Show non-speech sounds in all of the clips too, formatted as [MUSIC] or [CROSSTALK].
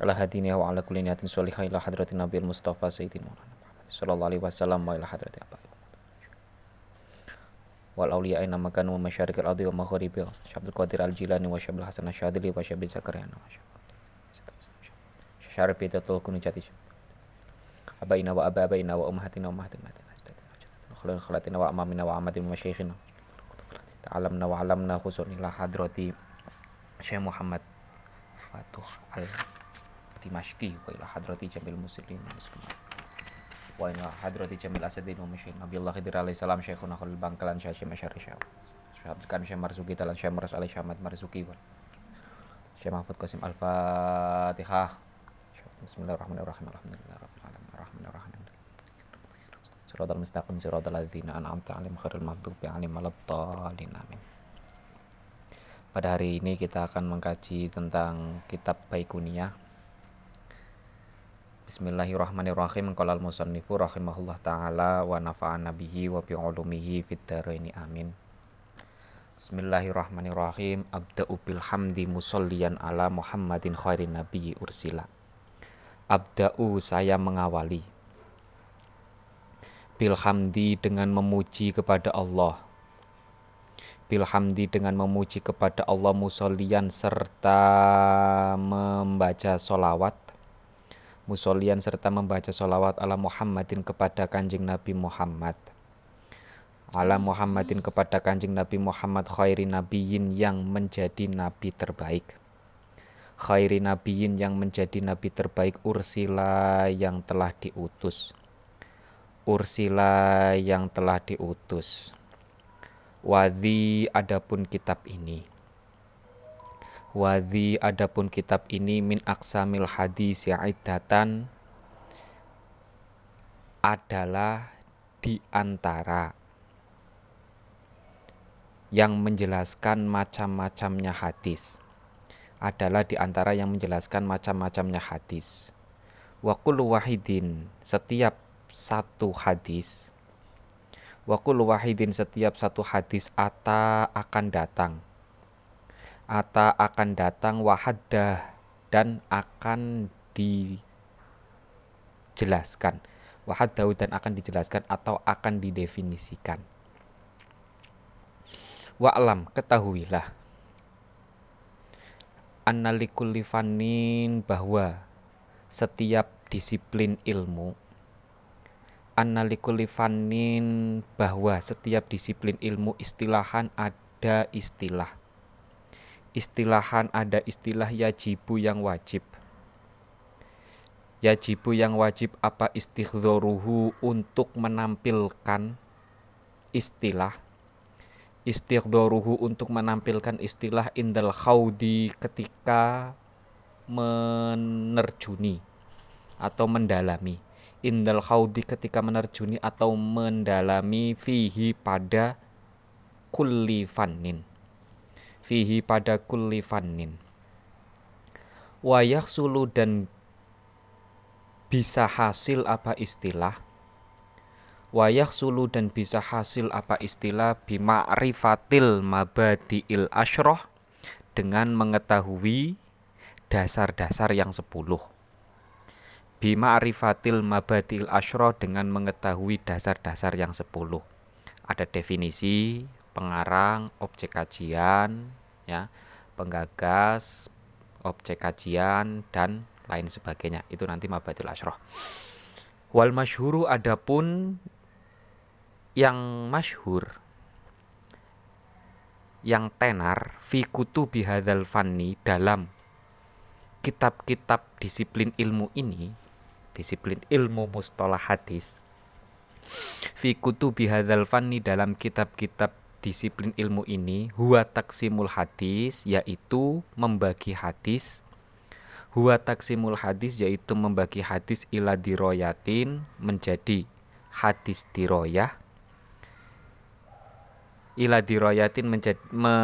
على هدينه وعلى كل نهاية صالحة إلى حضرة النبي المصطفى سيدنا محمد صلى الله عليه وسلم وإلى حضرة أبي والأولياء إنما كانوا من مشارق الأرض ومغاربها شعب القادر الجيلاني وشعب الحسن الشاذلي وشعب زكريا شعب يتطلق من جاتي أبينا وأبا أبينا وأمهاتنا وأمهاتنا وخلان خلاتنا وأمامنا وأمامنا ومشيخنا تعلمنا وعلمنا خصوصا إلى حضرة شيخ محمد فاتوح الله Dimashqi wa ila hadrati jamil muslimin muslimin. Wa ila hadrati jamil asadin wa masyayin Nabiullah Khidir alaihi salam Syekhuna Khalil Bangkalan Syekh Masyari Syekh. Syekh Syekh Marzuki Talan Syekh Maras alaihi Syahmad Marzuki wa Syekh Mahfud Qasim Al-Fatihah. Bismillahirrahmanirrahim. Alhamdulillah Rabbil Alamin. Ar-Rahmanirrahim Siratal mustaqim siratal ladzina an'amta 'alaihim khairil maghdubi 'alaihim waladdallin. Amin. Pada hari ini kita akan mengkaji tentang kitab Baikuniyah. Bismillahirrahmanirrahim. Qala al-musannifu rahimahullah taala wa nafa'ana bihi wa bi ulumihi fid amin. Bismillahirrahmanirrahim. Abda'u bil hamdi musalliyan ala Muhammadin khairin nabiyyi ursila. Abda'u saya mengawali Bilhamdi dengan memuji kepada Allah bilhamdi dengan memuji kepada Allah musolian serta membaca solawat musolian serta membaca solawat ala Muhammadin kepada kanjeng Nabi Muhammad. Ala Muhammadin kepada kanjeng Nabi Muhammad khairi nabiyin yang menjadi nabi terbaik. Khairi nabiyin yang menjadi nabi terbaik ursila yang telah diutus. Ursila yang telah diutus. Wadhi adapun kitab ini Wadhi adapun kitab ini min aksamil hadis datan adalah di antara yang menjelaskan macam-macamnya hadis adalah di antara yang menjelaskan macam-macamnya hadis wa wahidin setiap satu hadis Wakul wahidin setiap satu hadis ata akan datang. Ata akan datang wahadah dan akan dijelaskan. Wahadahu dan akan dijelaskan atau akan didefinisikan. Wa'lam ketahuilah. Annalikulifanin bahwa setiap disiplin ilmu annalikulifanin bahwa setiap disiplin ilmu istilahan ada istilah. Istilahan ada istilah yajibu yang wajib. Yajibu yang wajib apa istighdoruhu untuk menampilkan istilah. Istighdoruhu untuk menampilkan istilah indal khawdi ketika menerjuni atau mendalami indal khawdi ketika menerjuni atau mendalami fihi pada kulli fannin fihi pada kulli fannin. Wayak sulu dan bisa hasil apa istilah? Wayak sulu dan bisa hasil apa istilah? Bima'rifatil mabadi'il ashroh dengan mengetahui dasar-dasar yang sepuluh. Bima arifatil mabadil ashro dengan mengetahui dasar-dasar yang sepuluh. Ada definisi pengarang objek kajian ya penggagas objek kajian dan lain sebagainya. Itu nanti mabadil ashro wal masyhuru adapun yang masyhur yang tenar fi kutubi hadzal fanni dalam kitab-kitab disiplin ilmu ini disiplin ilmu mustalah hadis fi kutubi hadzal fanni dalam kitab-kitab disiplin ilmu ini huwa taksimul hadis yaitu membagi hadis huwa taksimul hadis yaitu membagi hadis ila diroyatin menjadi hadis diroyah ila diroyatin menjadi me,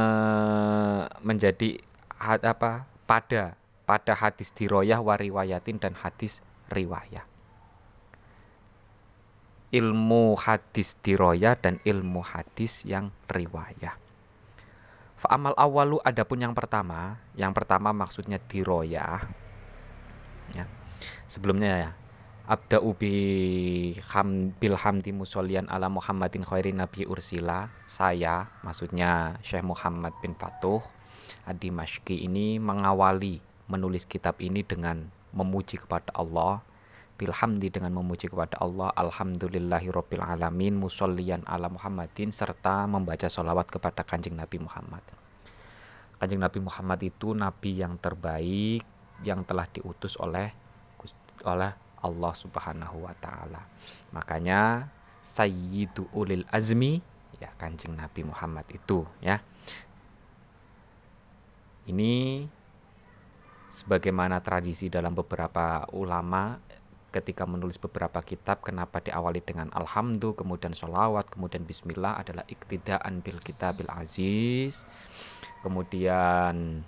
menjadi had, apa pada pada hadis diroyah wariwayatin dan hadis riwayat. Ilmu hadis diroya dan ilmu hadis yang riwayah. Fa'amal awalu adapun yang pertama, yang pertama maksudnya diroya. ya sebelumnya ya Abda'u bi ham, bil hamdi musollian ala Muhammadin khairin nabi ursila saya maksudnya Syekh Muhammad bin Fatuh Adi Mashki ini mengawali menulis kitab ini dengan memuji kepada Allah bilhamdi dengan memuji kepada Allah alhamdulillahi rabbil alamin musollian ala Muhammadin serta membaca sholawat kepada kanjeng Nabi Muhammad kanjeng Nabi Muhammad itu nabi yang terbaik yang telah diutus oleh oleh Allah Subhanahu wa taala. Makanya Sayyidu Ulil Azmi ya Kanjeng Nabi Muhammad itu ya. Ini sebagaimana tradisi dalam beberapa ulama ketika menulis beberapa kitab kenapa diawali dengan alhamdulillah kemudian sholawat kemudian bismillah adalah iktidaan bil kitabil aziz. Kemudian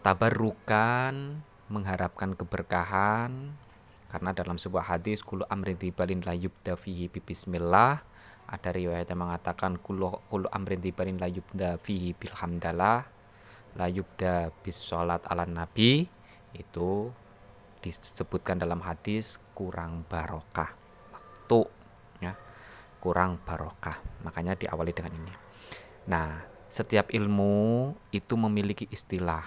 tabarrukan mengharapkan keberkahan. Karena dalam sebuah hadis kulu amrin tibalin la yubda fihi bismillah. Ada riwayat yang mengatakan kulu, kulu amrin tibalin la yubda fihi bilhamdalah la yubda bis sholat ala nabi. Itu disebutkan dalam hadis kurang barokah. Waktu ya. Kurang barokah. Makanya diawali dengan ini. Nah setiap ilmu itu memiliki istilah.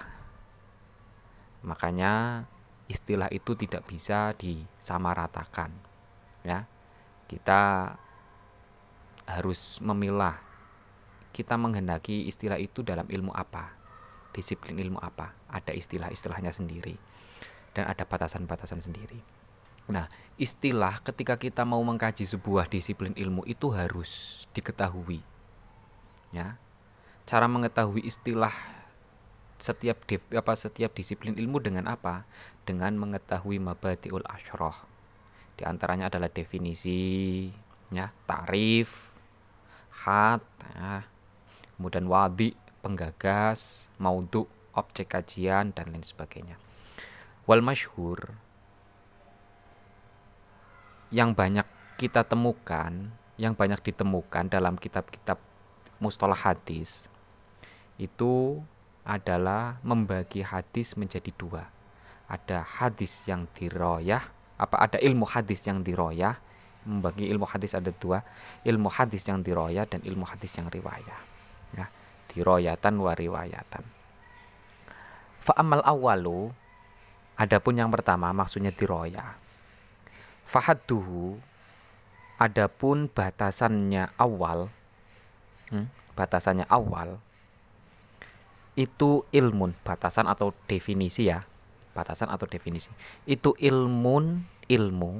Makanya istilah itu tidak bisa disamaratakan ya. Kita harus memilah. Kita menghendaki istilah itu dalam ilmu apa disiplin ilmu apa ada istilah-istilahnya sendiri dan ada batasan-batasan sendiri nah istilah ketika kita mau mengkaji sebuah disiplin ilmu itu harus diketahui ya cara mengetahui istilah setiap apa setiap disiplin ilmu dengan apa? Dengan mengetahui mabadiul asyroh. Di antaranya adalah definisi, ya, tarif, hat, ya, kemudian wadi, penggagas, maudhu, objek kajian dan lain sebagainya. Wal masyhur yang banyak kita temukan, yang banyak ditemukan dalam kitab-kitab mustalah hadis itu adalah membagi hadis menjadi dua. Ada hadis yang diroyah, apa ada ilmu hadis yang diroyah, membagi ilmu hadis ada dua, ilmu hadis yang diroyah dan ilmu hadis yang riwayah. Ya, diroyatan wa riwayatan. Fa'amal awalu, adapun yang pertama maksudnya diroyah. Fahadduhu, adapun batasannya awal, hmm, batasannya awal, itu ilmun batasan atau definisi ya batasan atau definisi. Itu ilmun ilmu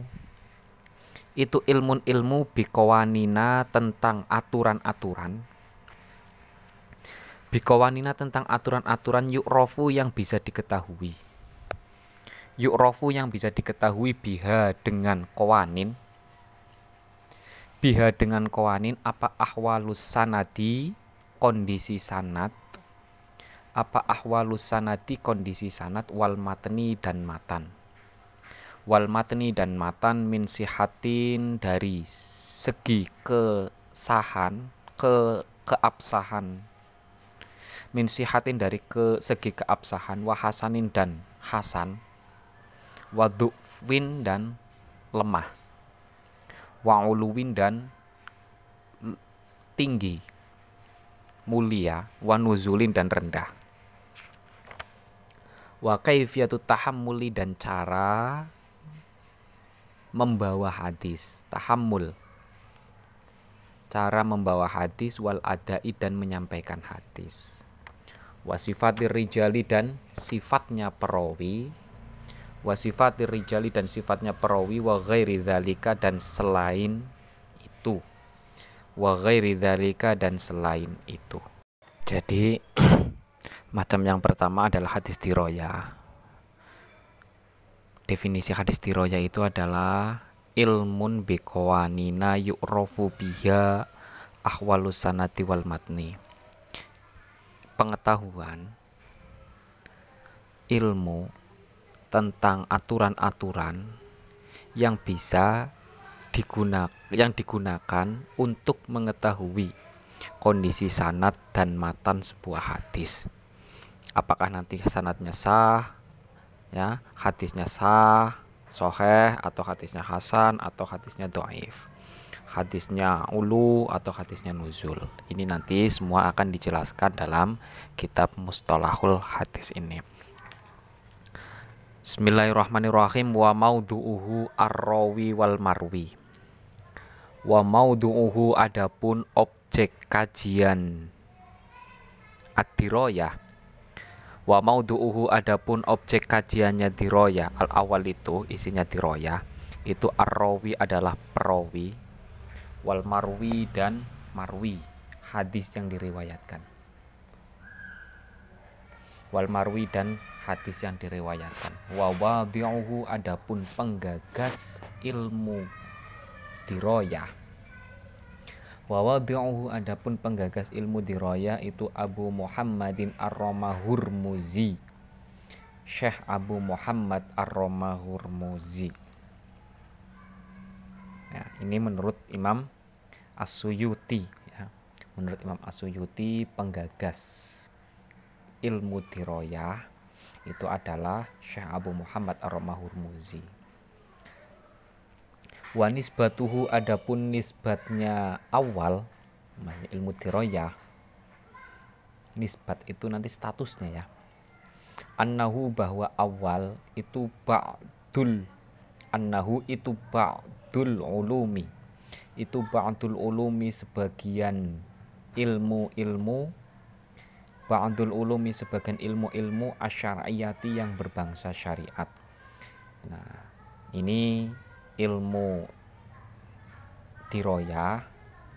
itu ilmun ilmu bikowanina tentang aturan-aturan. Bikowanina tentang aturan-aturan yukrofu yang bisa diketahui yukrofu yang bisa diketahui biha dengan kawanin biha dengan kawanin apa ahwalus sanadi kondisi sanat apa ahwalus sanati kondisi sanat wal matni dan matan. Wal matni dan matan min sihatin dari segi kesahan ke keabsahan. Min sihatin dari ke segi keabsahan wahasanin dan hasan wadufwin dan lemah. Wa'uluwin dan tinggi. Mulia wanuzulin dan rendah. Wa kaifiyatu tahammuli dan cara membawa hadis. Tahammul. Cara membawa hadis wal adai dan menyampaikan hadis. Wasifatir rijali dan sifatnya perawi wasifatir rijali dan sifatnya perawi wa ghairi dzalika dan selain itu wa ghairi dzalika dan selain itu jadi [CLEARS THROAT] Macam yang pertama adalah hadis tiroya. Definisi hadis tiroya itu adalah ilmun bikowanina yu'rofu biha ahwalus sanati wal matni. Pengetahuan ilmu tentang aturan-aturan yang bisa digunakan yang digunakan untuk mengetahui kondisi sanat dan matan sebuah hadis. Apakah nanti sanatnya sah ya hadisnya sah soheh atau hadisnya hasan atau hadisnya doif hadisnya ulu atau hadisnya nuzul? Ini nanti semua akan dijelaskan dalam kitab mustalahul hadis ini Bismillahirrahmanirrahim. Wa maudu'uhu arrawi wal marwi. Wa maudu'uhu adapun objek kajian ad-diroyah Wa maudu'uhu adapun objek kajiannya diroya al awal itu isinya diroya itu arrawi adalah perawi wal marwi dan marwi. Hadis yang diriwayatkan. Wal marwi dan hadis yang diriwayatkan wa adapun penggagas ilmu diroyah Wa adapun penggagas ilmu diraya itu Abu Muhammadin Ar-Romahurmuzi. Syekh Abu Muhammad Ar-Romahurmuzi. Ya, ini menurut Imam As-Suyuti ya. Menurut Imam As-Suyuti penggagas ilmu diraya itu adalah Syekh Abu Muhammad Ar-Romahurmuzi wa nisbatuhu adapun nisbatnya awal ilmu tiroyah nisbat itu nanti statusnya ya. Annahu bahwa awal itu ba'dul annahu itu ba'dul ulumi. Itu ba'dul ulumi sebagian ilmu-ilmu ba'dul ulumi sebagian ilmu-ilmu asyariyati yang berbangsa syariat. Nah ini ilmu tiroya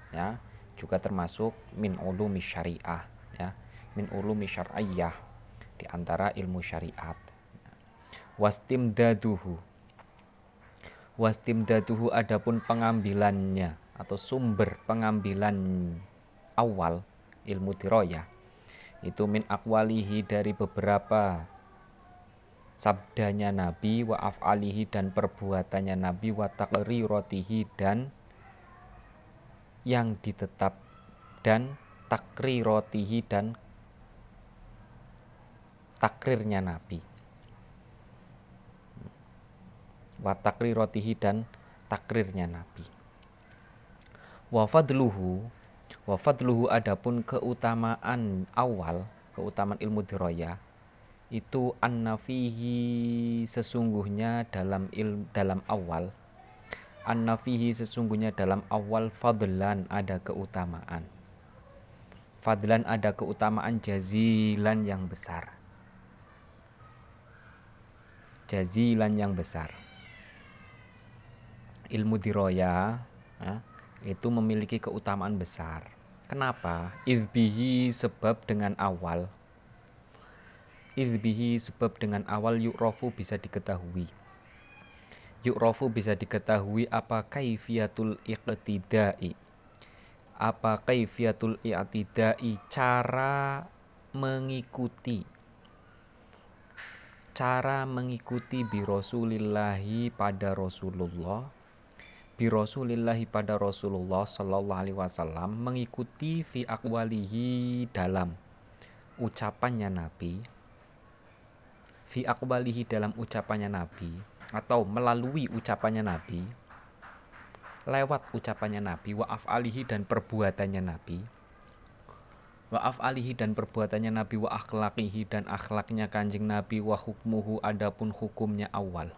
ya juga termasuk min ulumi syariah ya min ulumi syar'iyah di antara ilmu syariat. Wastimdaduhu. Wastimdaduhu adapun pengambilannya atau sumber pengambilan awal ilmu tiroya itu min akwalihi dari beberapa sabdanya Nabi wa af'alihi dan perbuatannya Nabi wa rotihi dan yang ditetap dan rotihi dan takrirnya Nabi. Wa rotihi dan takrirnya Nabi. Wa fadluhu wa fadluhu adapun keutamaan awal keutamaan ilmu diroya itu annafihi sesungguhnya dalam il dalam awal. Annafihi sesungguhnya dalam awal fadlan ada keutamaan. Fadlan ada keutamaan jazilan yang besar. Jazilan yang besar. Ilmu diroya ya, itu memiliki keutamaan besar. Kenapa? Izbihi sebab dengan awal. Ilbihi sebab dengan awal yukrofu bisa diketahui. Yukrofu bisa diketahui apa kaifiatul iqtidai. Apa kaifiatul iqtidai Cara mengikuti. Cara mengikuti bi Rasulillahi pada Rasulullah bi Rasulillahi pada Rasulullah Sallallahu Alaihi Wasallam mengikuti fi akwalihi dalam ucapannya Nabi fi akbalihi dalam ucapannya Nabi atau melalui ucapannya Nabi lewat ucapannya Nabi wa af'alihi dan perbuatannya Nabi wa af'alihi dan perbuatannya Nabi wa akhlaqihi dan akhlaknya kanjeng Nabi wa hukmuhu adapun hukumnya awal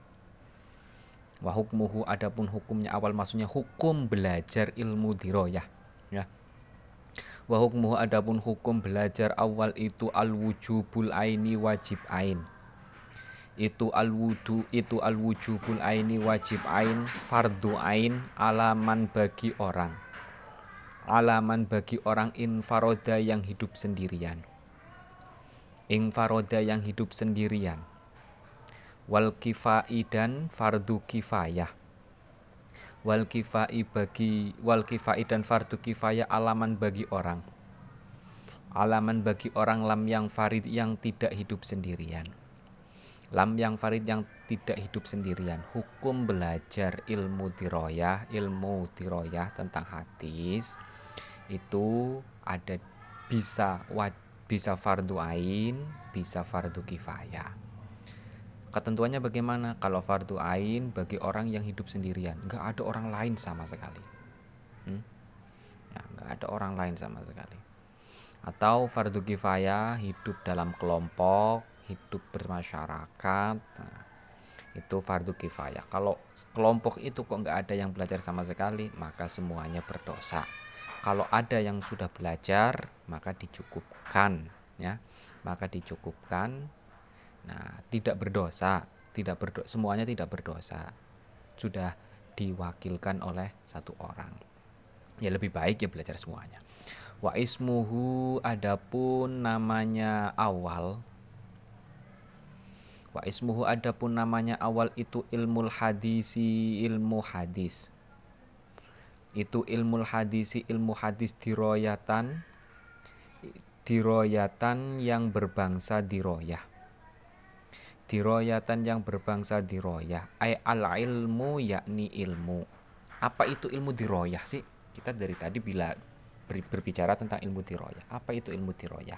wa hukmuhu adapun hukumnya awal maksudnya hukum belajar ilmu diroyah ya. Wa hukmuhu adapun hukum belajar awal itu al wujubul aini wajib ain. Itu al wudu itu al wujubul aini wajib ain fardu ain alaman bagi orang. Alaman bagi orang infaroda yang hidup sendirian. Infaroda yang hidup sendirian wal kifai dan fardu kifayah. Wal kifai bagi wal kifai dan fardu kifayah alaman bagi orang. Alaman bagi orang lam yang farid yang tidak hidup sendirian. Lam yang farid yang tidak hidup sendirian. Hukum belajar ilmu tiroyah Ilmu tiroyah tentang hadis Itu ada bisa bisa fardu ain Bisa fardu kifayah ketentuannya bagaimana? Kalau fardu ain bagi orang yang hidup sendirian nggak ada orang lain sama sekali. Hmm? ya, nggak ada orang lain sama sekali. Atau fardu kifayah hidup dalam kelompok hidup bermasyarakat nah, itu fardu kifayah. Kalau kelompok itu kok nggak ada yang belajar sama sekali maka semuanya berdosa. Kalau ada yang sudah belajar maka dicukupkan ya. Maka dicukupkan nah tidak berdosa tidak berdo semuanya tidak berdosa sudah diwakilkan oleh satu orang ya lebih baik ya belajar semuanya wa ismuhu adapun namanya awal Wa ismuhu adapun namanya awal itu ilmu hadisi ilmu hadis. Itu ilmu hadisi ilmu hadis diroyatan diroyatan yang berbangsa diroyah. Diroyatan yang berbangsa diroyah. Ay al ilmu yakni ilmu. Apa itu ilmu diroyah sih? Kita dari tadi bila berbicara tentang ilmu diroyah. Apa itu ilmu diroyah?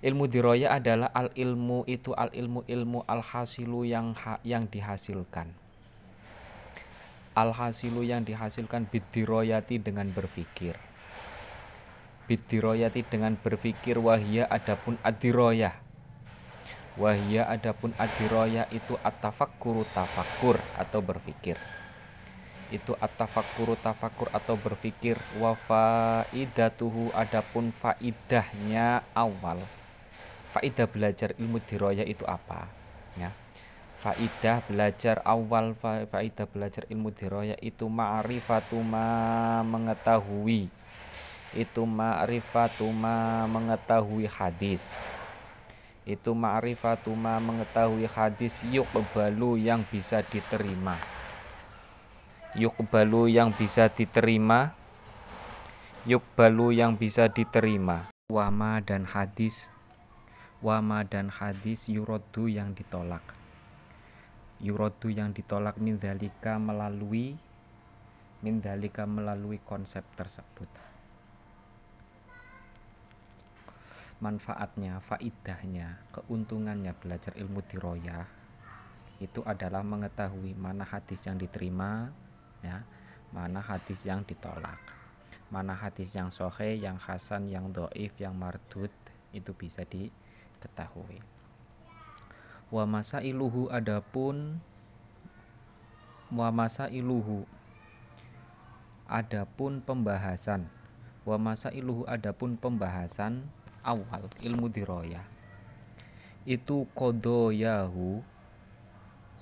Ilmu diroya adalah al ilmu itu al ilmu ilmu al hasilu yang ha, yang dihasilkan. Al hasilu yang dihasilkan bidiroyati dengan berfikir. Bidiroyati dengan berfikir wahia adapun adiroya. Wahia adapun adiroya itu atafakkuru tafakur atau berfikir. Itu atafakkuru tafakur atau berfikir. Wa faidatuhu adapun faidahnya awal. Faidah belajar ilmu diroya itu apa? Ya. Faidah belajar awal faidah belajar ilmu diroya itu ma'rifatu ma mengetahui. Itu ma'rifatu ma mengetahui hadis itu ma'rifatu ma mengetahui hadis yuqbalu yang bisa diterima. Yuqbalu yang bisa diterima. Yuqbalu yang bisa diterima. Wama dan hadis. Wama dan hadis yurodu yang ditolak. Yurodu yang ditolak mindalika melalui mindalika melalui konsep tersebut manfaatnya faidahnya keuntungannya belajar ilmu diroyah itu adalah mengetahui mana hadis yang diterima ya mana hadis yang ditolak. Mana hadis yang sohe yang hasan yang doif yang mardud itu bisa di ketahui wa masa iluhu adapun wa masa iluhu adapun pembahasan. Wa masa iluhu adapun pembahasan awal ilmu diroya itu kodoyahu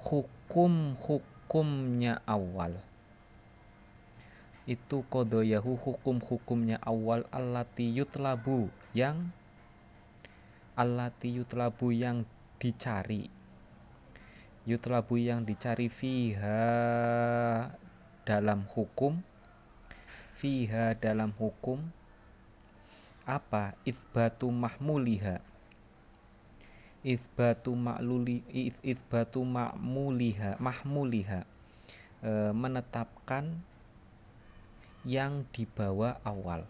hukum hukumnya awal. Itu kodoyahu hukum hukumnya awal alati yutlabu yang allati yutlabu yang dicari. Yutlabu yang dicari fiha dalam hukum fiha dalam hukum apa? Isbatu mahmuliha. Isbatu makluli isbatu makmuliha mahmuliha. E, menetapkan yang dibawa awal.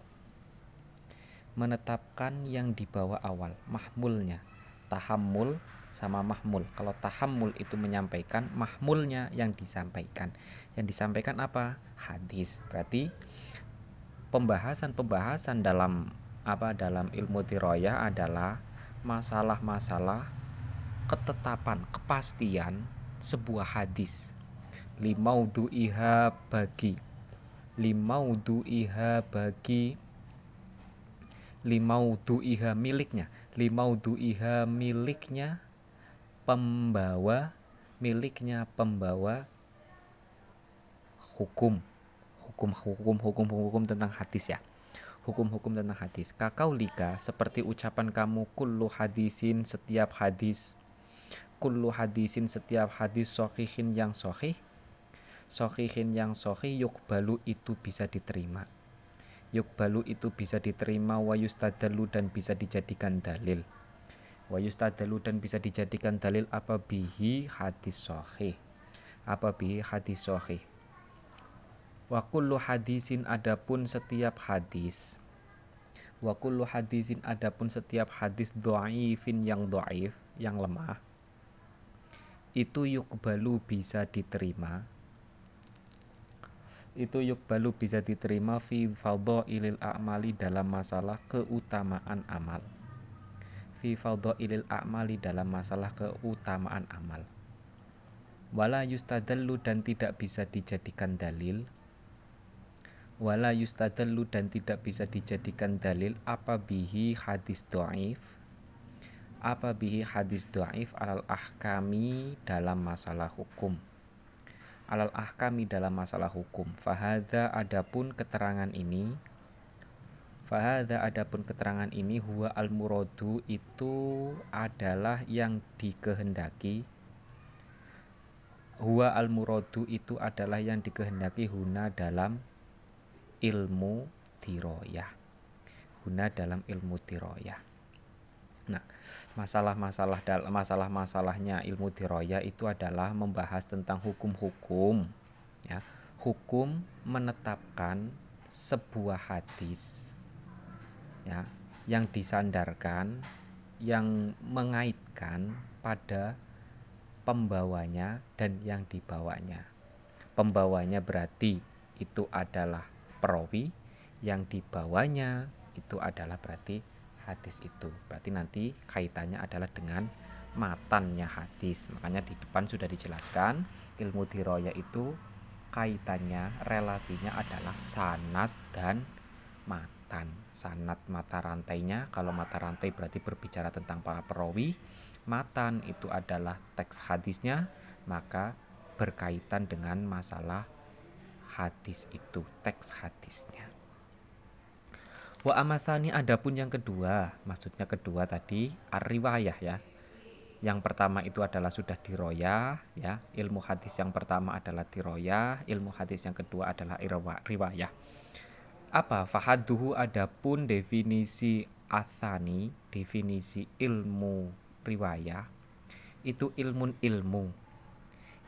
Menetapkan yang dibawa awal mahmulnya. Tahammul sama mahmul. Kalau tahammul itu menyampaikan mahmulnya yang disampaikan. Yang disampaikan apa? Hadis. Berarti pembahasan-pembahasan dalam apa dalam ilmu tiroyah adalah masalah-masalah ketetapan kepastian sebuah hadis. Limaudu'iha bagi. Limaudu'iha bagi. Limaudu'iha miliknya. Limaudu'iha miliknya pembawa miliknya pembawa hukum. Hukum hukum hukum hukum tentang hadis ya hukum-hukum tentang hadis. Kakau lika seperti ucapan kamu kullu hadisin setiap hadis. Kullu hadisin setiap hadis sohihin yang sohih sohihin yang sohih yuk balu itu bisa diterima. Yukbalu itu bisa diterima wa yustadalu dan bisa dijadikan dalil. Wa yustadalu dan bisa dijadikan dalil apa bihi hadis sahih? Apa bihi hadis sahih wa kullu hadisin adapun setiap hadis. Wa kullu hadisin adapun setiap hadis dhaifin yang dhaif yang lemah itu yukbalu bisa diterima. Itu yukbalu bisa diterima fi ilil a'mali dalam masalah keutamaan amal. Fi ilil a'mali dalam masalah keutamaan amal. Wala yustadallu dan tidak bisa dijadikan dalil wala yustadallu dan tidak bisa dijadikan dalil apa bihi hadis do'if. Apa bihi hadis do'if alal ahkami dalam masalah hukum. Alal ahkami dalam masalah hukum. Fahada adapun keterangan ini Fahada adapun keterangan ini huwa al muradu itu adalah yang dikehendaki. Huwa al muradu itu adalah yang dikehendaki huna dalam ilmu tiroyah Huna dalam ilmu tiroyah Nah, masalah-masalah dalam masalah-masalahnya ilmu diroya itu adalah membahas tentang hukum-hukum ya. Hukum menetapkan sebuah hadis ya yang disandarkan yang mengaitkan pada pembawanya dan yang dibawanya. Pembawanya berarti itu adalah perawi, yang dibawanya itu adalah berarti hadis itu. Berarti nanti kaitannya adalah dengan matannya hadis. Makanya di depan sudah dijelaskan ilmu diroya itu kaitannya relasinya adalah sanat dan matan. Sanat mata rantainya kalau mata rantai berarti berbicara tentang para perawi. Matan itu adalah teks hadisnya, maka berkaitan dengan masalah hadis itu, teks hadisnya. Wa amathani adapun yang kedua, maksudnya kedua tadi riwayah ya. Yang pertama itu adalah sudah diroya ya. Ilmu hadis yang pertama adalah diroya, ilmu hadis yang kedua adalah riwayah. Apa fahaduhu adapun definisi athani, definisi ilmu riwayah itu ilmun ilmu.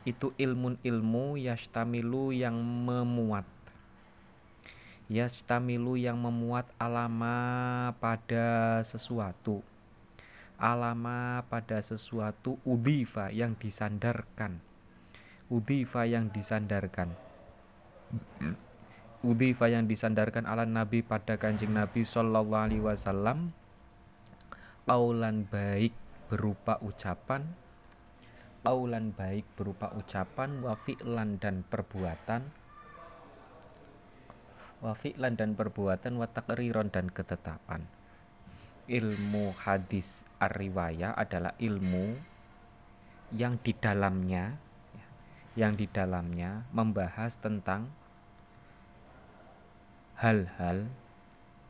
Itu ilmun ilmu yastamilu yang memuat. Yastamilu yang memuat alama pada sesuatu. Alama pada sesuatu udhifa yang disandarkan. Udhifa yang disandarkan. Udhifa yang disandarkan ala nabi pada kanjeng nabi sallallahu alaihi wasallam. Aulan baik berupa ucapan aulan baik berupa ucapan wa dan perbuatan. Wa fi'lan dan perbuatan wa takriron dan ketetapan. Ilmu hadis ar-riwayah adalah ilmu yang di dalamnya yang di dalamnya membahas tentang hal-hal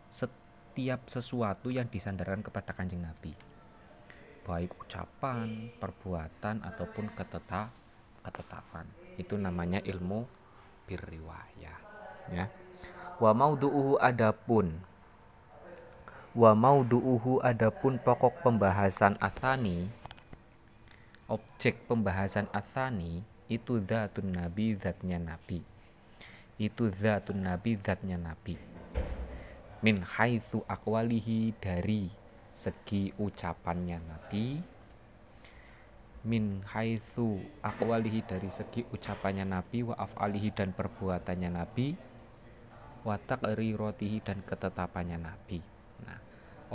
setiap sesuatu yang disandarkan kepada kanjeng Nabi baik ucapan, perbuatan ataupun keteta ketetapan. Itu namanya ilmu birriwayah ya. Wa maudu'uhu adapun. Wa maudu'uhu adapun pokok pembahasan athani Objek pembahasan athani itu zatun nabi zatnya nabi. Itu zatun nabi zatnya nabi. Min haitsu akwalihi dari segi ucapannya nabi min haitsu akwalihi dari segi ucapannya nabi wa af'alihi dan perbuatannya nabi watak rotihi dan ketetapannya Nabi. Nah,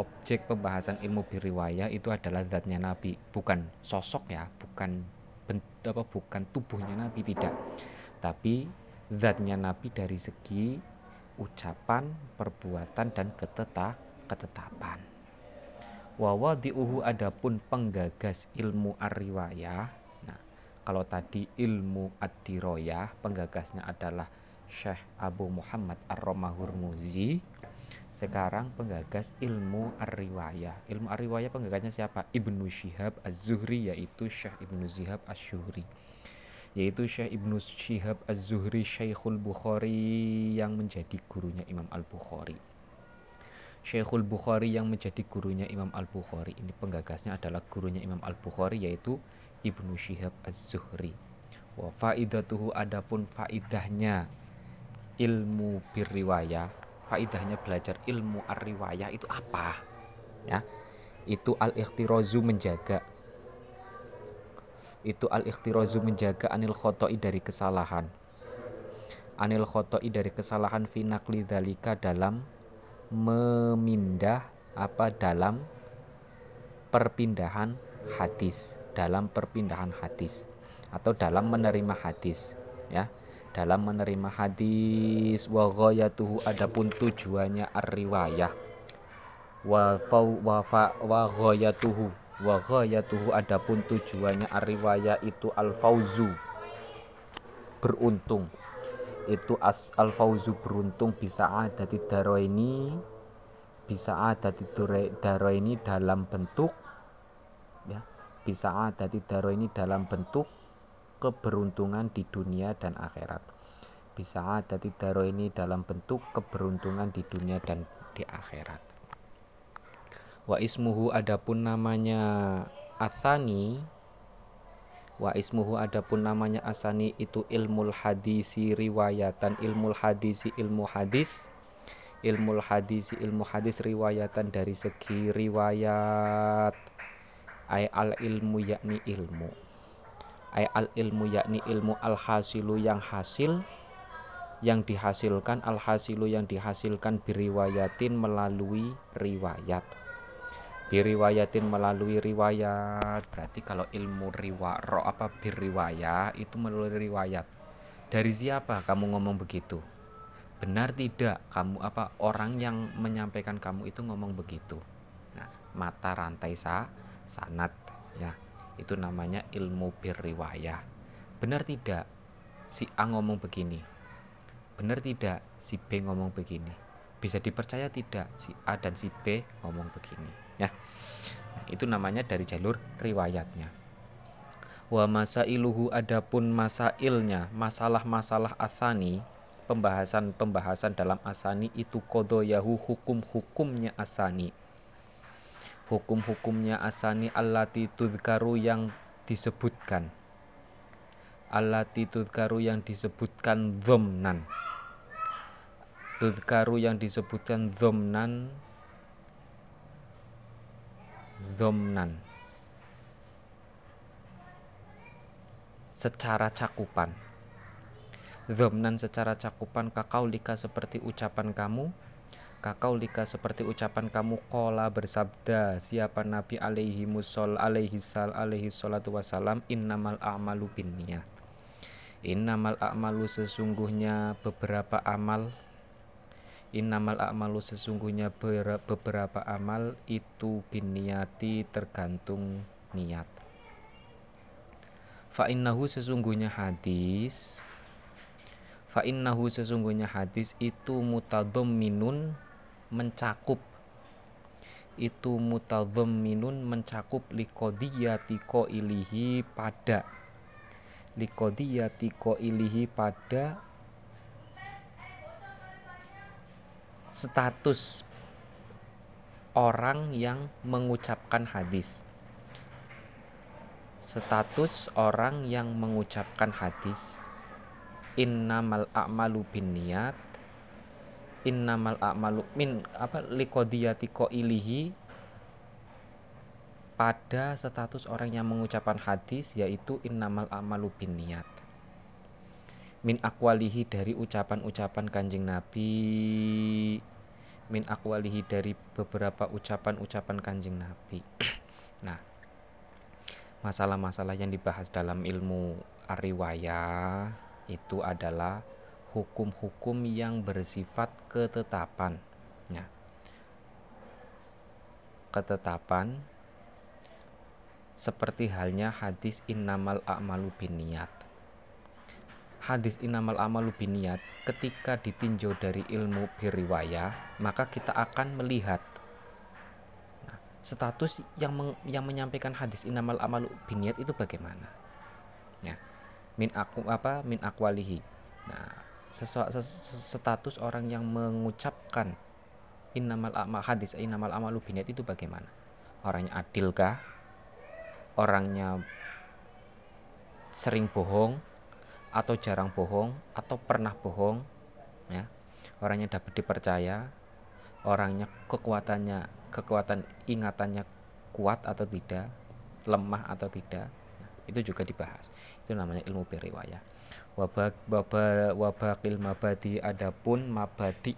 objek pembahasan ilmu biriwayah itu adalah zatnya Nabi, bukan sosok ya, bukan bentuk apa bukan tubuhnya Nabi tidak. Tapi zatnya Nabi dari segi ucapan, perbuatan dan keteta ketetapan. Wawadiuhu adapun penggagas ilmu ar-riwayah. Nah, kalau tadi ilmu ad-diroyah, penggagasnya adalah Syekh Abu Muhammad Ar-Romahurmuzi sekarang penggagas ilmu ar-riwayah. Ilmu ar-riwayah penggagasnya siapa? Ibnu Syihab Az-Zuhri yaitu Syekh Ibnu Zihab Az-Zuhri. Yaitu Syekh Ibnu Syihab Az-Zuhri Syekhul Bukhari yang menjadi gurunya Imam Al-Bukhari. Syekhul Bukhari yang menjadi gurunya Imam Al-Bukhari. Ini penggagasnya adalah gurunya Imam Al-Bukhari yaitu Ibnu Syihab Az-Zuhri. Wa faidatuhu adapun faidahnya ilmu birriwayah faidahnya belajar ilmu ar-riwayah itu apa ya itu al ikhtirazu menjaga itu al ikhtirazu menjaga anil khotoi dari kesalahan anil khotoi dari kesalahan finakli dalika dalam memindah apa dalam perpindahan hadis dalam perpindahan hadis atau dalam menerima hadis ya. Dalam menerima hadis wa ghayatuhu adapun tujuannya ar-riwayah. Wa fau wa fa wa ghayatuhu wa ghayatuhu adapun tujuannya ar-riwayah itu al-fauzu beruntung itu as al fauzu beruntung bisa ada di daro ini bisa ada di daro ini dalam bentuk ya bisa ada di daro ini dalam bentuk keberuntungan di dunia dan akhirat. Bisa ada di daro ini dalam bentuk keberuntungan di dunia dan di akhirat. Wa ismuhu adapun namanya asani Wa ismuhu adapun namanya asani itu ilmul hadisi riwayatan. Ilmul hadisi ilmu hadis. Ilmul hadisi ilmu hadis riwayatan dari segi riwayat. Ay al ilmu yakni ilmu. Ay al ilmu yakni ilmu. Al hasilu yang hasil yang dihasilkan. Al hasilu yang dihasilkan biriwayatin melalui riwayat diriwayatin melalui riwayat. Berarti kalau ilmu riwa ro apa biriwayat itu melalui riwayat. Dari siapa kamu ngomong begitu? Benar tidak kamu apa orang yang menyampaikan kamu itu ngomong begitu? Nah mata rantai sa sanat ya. Itu namanya ilmu biriwayat benar tidak si A ngomong begini? Benar tidak si B ngomong begini? Bisa dipercaya tidak si A dan si B ngomong begini ya. Itu namanya dari jalur riwayatnya. Wa masailuhu adapun masailnya masalah-masalah asani pembahasan-pembahasan dalam asani itu kodoyahu hukum-hukumnya asani. Hukum-hukumnya asani allati tudkaru yang disebutkan. Allati tudkaru yang disebutkan dhomnan. Tudkaru yang disebutkan dhomnan zomnan. Secara cakupan. Zomnan secara cakupan kakau lika seperti ucapan kamu. Kakau lika seperti ucapan kamu kola bersabda siapa Nabi alaihi musol alaihi sal alaihi salatu wasalam innamal a'malu binniyat. Innamal a'malu sesungguhnya beberapa amal Innamal a'malu sesungguhnya beberapa amal itu biniati tergantung niat. Fa innahu sesungguhnya hadis Fa innahu sesungguhnya hadis itu minun mencakup itu minun mencakup likodiyati ko ilihi pada likodiyati ko ilihi pada status orang yang mengucapkan hadis. Status orang yang mengucapkan hadis. Innamal a'malu niat Innamal a'malu min apa likodiyati ko ilihi pada status orang yang mengucapkan hadis yaitu innamal a'malu niat min akwalihi dari ucapan-ucapan kanjeng Nabi. Min akwalihi dari beberapa ucapan-ucapan kanjeng Nabi. [CLEARS THROAT] Nah masalah-masalah yang dibahas dalam ilmu ariwaya itu adalah hukum-hukum yang bersifat ketetapan. Ya. ketetapan seperti halnya hadis innamal a'malu binniyat hadis inamal amalu biniat ketika ditinjau dari ilmu biriwaya maka kita akan melihat nah, status yang meng, yang menyampaikan hadis inamal amalu biniat itu bagaimana? Ya min aku apa min akwalihi. Nah sesu, ses, status orang yang mengucapkan inamal amal hadis inamal amalu biniat itu bagaimana? Orangnya adilkah orangnya sering bohong atau jarang bohong atau pernah bohong ya. Orangnya dapat dipercaya orangnya kekuatannya kekuatan ingatannya kuat atau tidak lemah atau tidak itu juga dibahas. Itu namanya ilmu beriwayah wabakil mabadi adapun mabadi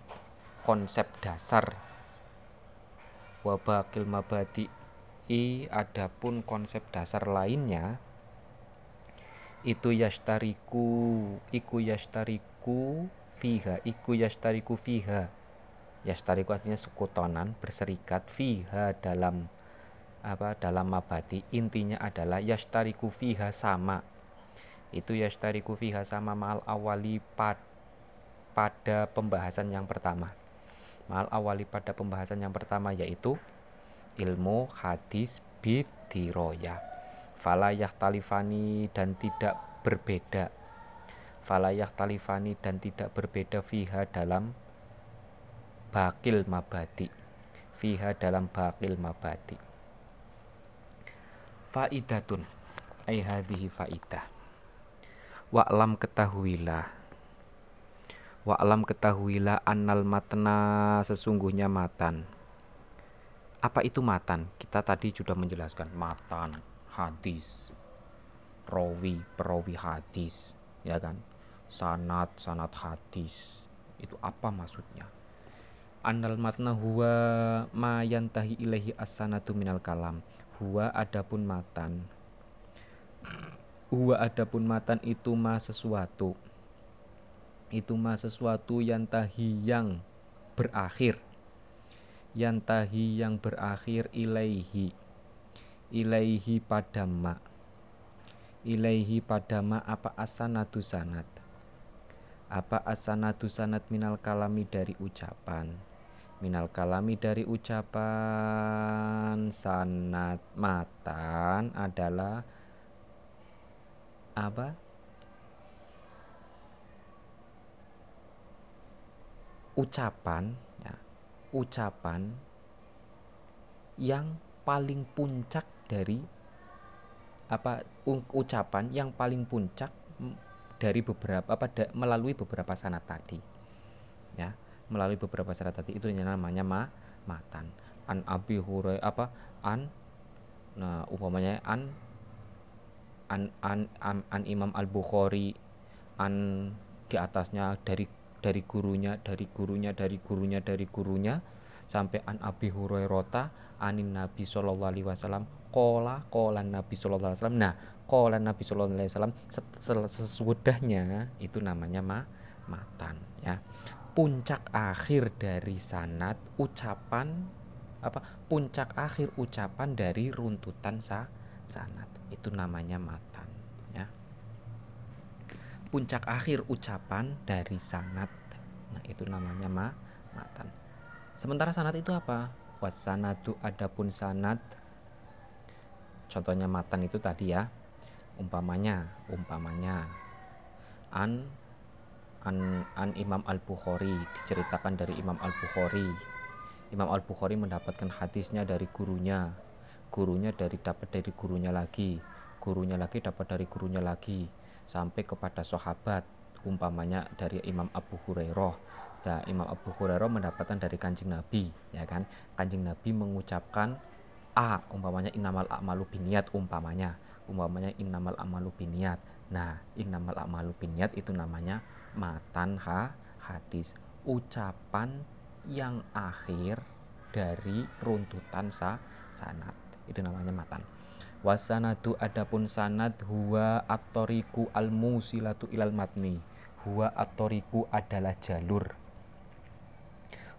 konsep dasar. Wabakil mabadi i adapun konsep dasar lainnya itu yastariku iku yastariku fiha iku yastariku fiha. Yastariku artinya sekutonan berserikat fiha dalam apa dalam mabadi intinya adalah yastariku fiha sama. Itu yastariku fiha sama mal awali pad, pada pembahasan yang pertama. Mal awali pada pembahasan yang pertama yaitu ilmu hadis bidiroya falayah talifani dan tidak berbeda. Falayah talifani dan tidak berbeda fiha dalam bakil mabadi. Fiha dalam bakil mabadi. Faidatun. Ai hadhihi faidah. Wa'lam ketahuilah wa'lam ketahuilah annal matna sesungguhnya matan. Apa itu matan? Kita tadi sudah menjelaskan matan hadis. Rawi perawi hadis ya kan? Sanat sanat hadis. Itu apa maksudnya? Annal matna huwa ma yantahi ilahi as-sanatu minal kalam. Huwa adapun matan. Huwa adapun matan itu ma sesuatu. Itu ma sesuatu yang tahi yang berakhir. Yang tahi yang berakhir ilaihi ilaihi pada ma ilaihi pada ma apa asanatu sanat? Apa asanatu sanat minal kalami dari ucapan? Minal kalami dari ucapan sanat matan adalah apa? Ucapan ya, ucapan yang paling puncak dari apa ucapan yang paling puncak dari beberapa apa da, melalui beberapa sanat tadi. Ya melalui beberapa syarat tadi itu namanya ma matan. An abi hurai apa an nah umpamanya an an an an, an Imam Al Bukhari an di atasnya dari dari gurunya dari gurunya dari gurunya dari gurunya sampai an Abi Hurairah anin Nabi Shallallahu Alaihi Wasallam kola kola Nabi Shallallahu Alaihi Wasallam. Nah kola Nabi Shallallahu Alaihi Wasallam sesudahnya itu namanya ma matan ya. Puncak akhir dari sanat ucapan apa puncak akhir ucapan dari runtutan sa sanat itu namanya matan ya. Puncak akhir ucapan dari sanat nah itu namanya ma matan. Sementara sanat itu apa? Wasanatu adapun sanat contohnya matan itu tadi ya. Umpamanya umpamanya. An an, an Imam Al Bukhari diceritakan dari Imam Al Bukhari Imam Al Bukhari mendapatkan hadisnya dari gurunya. Gurunya dari dapat dari gurunya lagi. Gurunya lagi dapat dari gurunya lagi. Sampai kepada sahabat umpamanya dari Imam Abu Hurairah. Nah, Imam Abu Hurairah mendapatkan dari kanjeng Nabi ya kan? Kanjeng Nabi mengucapkan A umpamanya innamal a'malu biniat umpamanya umpamanya innamal a'malu biniat nah innamal a'malu biniat itu namanya matan ha hadis ucapan yang akhir dari runtutan sa sanat itu namanya matan. Wasanatu adapun sanad huwa atoriku al musilatu ilal matni. Huwa atoriku adalah jalur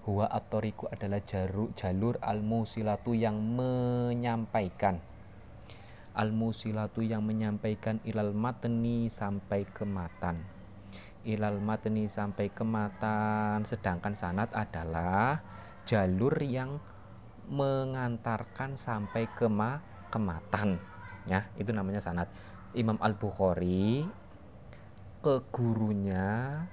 huwa atoriku adalah jalur jalur al musilatu yang menyampaikan. Al musilatu yang menyampaikan ilal matni sampai ke matan. Ilal matni sampai ke matan sedangkan sanat adalah jalur yang mengantarkan sampai ke ma kematan ya itu namanya sanat Imam Al Bukhari ke gurunya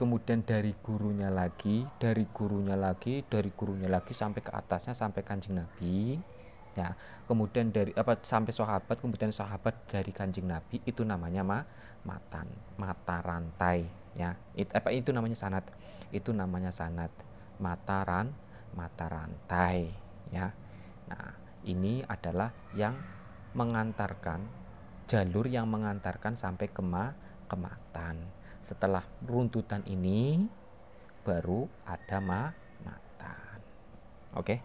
kemudian dari gurunya lagi dari gurunya lagi dari gurunya lagi sampai ke atasnya sampai kanjeng Nabi ya. Kemudian dari apa sampai sahabat kemudian sahabat dari kanjeng nabi itu namanya ma matan mata rantai ya. Itu apa itu namanya sanat itu namanya sanat mataran mata rantai ya. Nah ini adalah yang mengantarkan jalur yang mengantarkan sampai ke ma kematan setelah runtutan ini baru ada ma matan oke. Okay?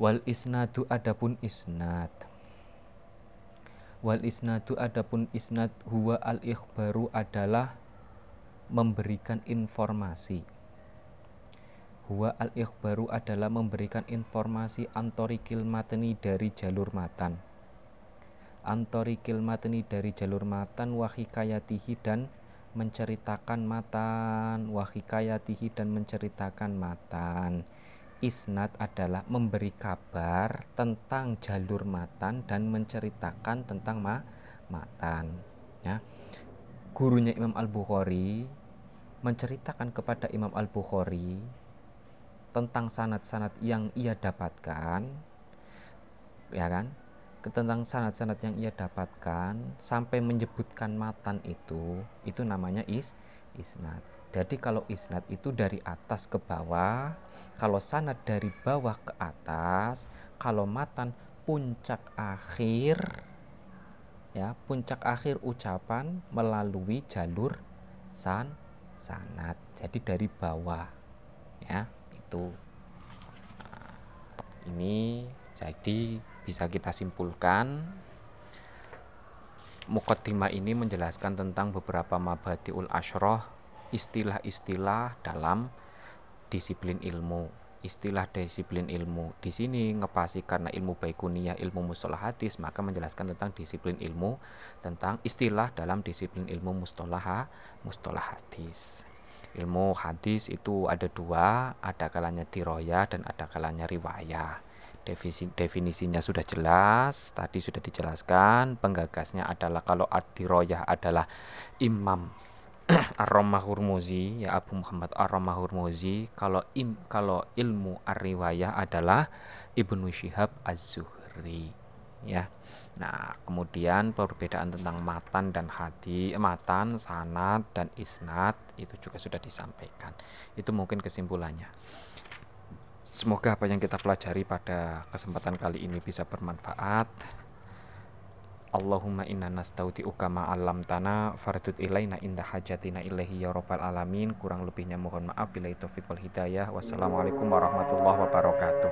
wal isnadu adapun isnad. Wal isnadu adapun isnad huwa al ikhbaru adalah memberikan informasi. Huwa al ikhbaru adalah memberikan informasi antorikil mateni dari jalur matan. Antorikil mateni dari jalur matan wahikayatihi dan menceritakan matan wahikayatihi dan menceritakan matan. Isnad adalah memberi kabar tentang jalur matan dan menceritakan tentang ma matan ya. Gurunya Imam Al Bukhari menceritakan kepada Imam Al Bukhari tentang sanat-sanat yang ia dapatkan ya kan tentang sanat-sanat yang ia dapatkan sampai menyebutkan matan itu itu namanya is isnad jadi kalau isnad itu dari atas ke bawah, kalau sanad dari bawah ke atas, kalau matan puncak akhir ya, puncak akhir ucapan melalui jalur san sanad. Jadi dari bawah ya, itu. Ini jadi bisa kita simpulkan. Mukaddimah ini menjelaskan tentang beberapa mabadiul ashroh istilah-istilah dalam disiplin ilmu. Istilah disiplin ilmu di sini ngepasi karena ilmu baikuniyah ilmu mustalah hadis maka menjelaskan tentang disiplin ilmu tentang istilah dalam disiplin ilmu mustalah mustalah hadis. Ilmu hadis itu ada dua ada kalanya tiroya dan ada kalanya riwayah Definisi, definisinya sudah jelas tadi sudah dijelaskan penggagasnya adalah kalau adiroyah adalah imam [CLEARS THROAT] Ar-Ramah Hurmuzi ya Abu Muhammad Ar-Ramah Hurmuzi kalau im kalau ilmu ar-riwayah adalah Ibnu Syihab Az-Zuhri ya. Nah, kemudian perbedaan tentang matan dan hadi, matan, sanad dan isnad itu juga sudah disampaikan. Itu mungkin kesimpulannya. Semoga apa yang kita pelajari pada kesempatan kali ini bisa bermanfaat. Allahumma inna nastaudi'uka ma'alam tanah fardut ilaina inda hajatina ilahi ya rabbal alamin. Kurang lebihnya mohon maaf. Bila itu wal hidayah. Wassalamualaikum warahmatullahi wabarakatuh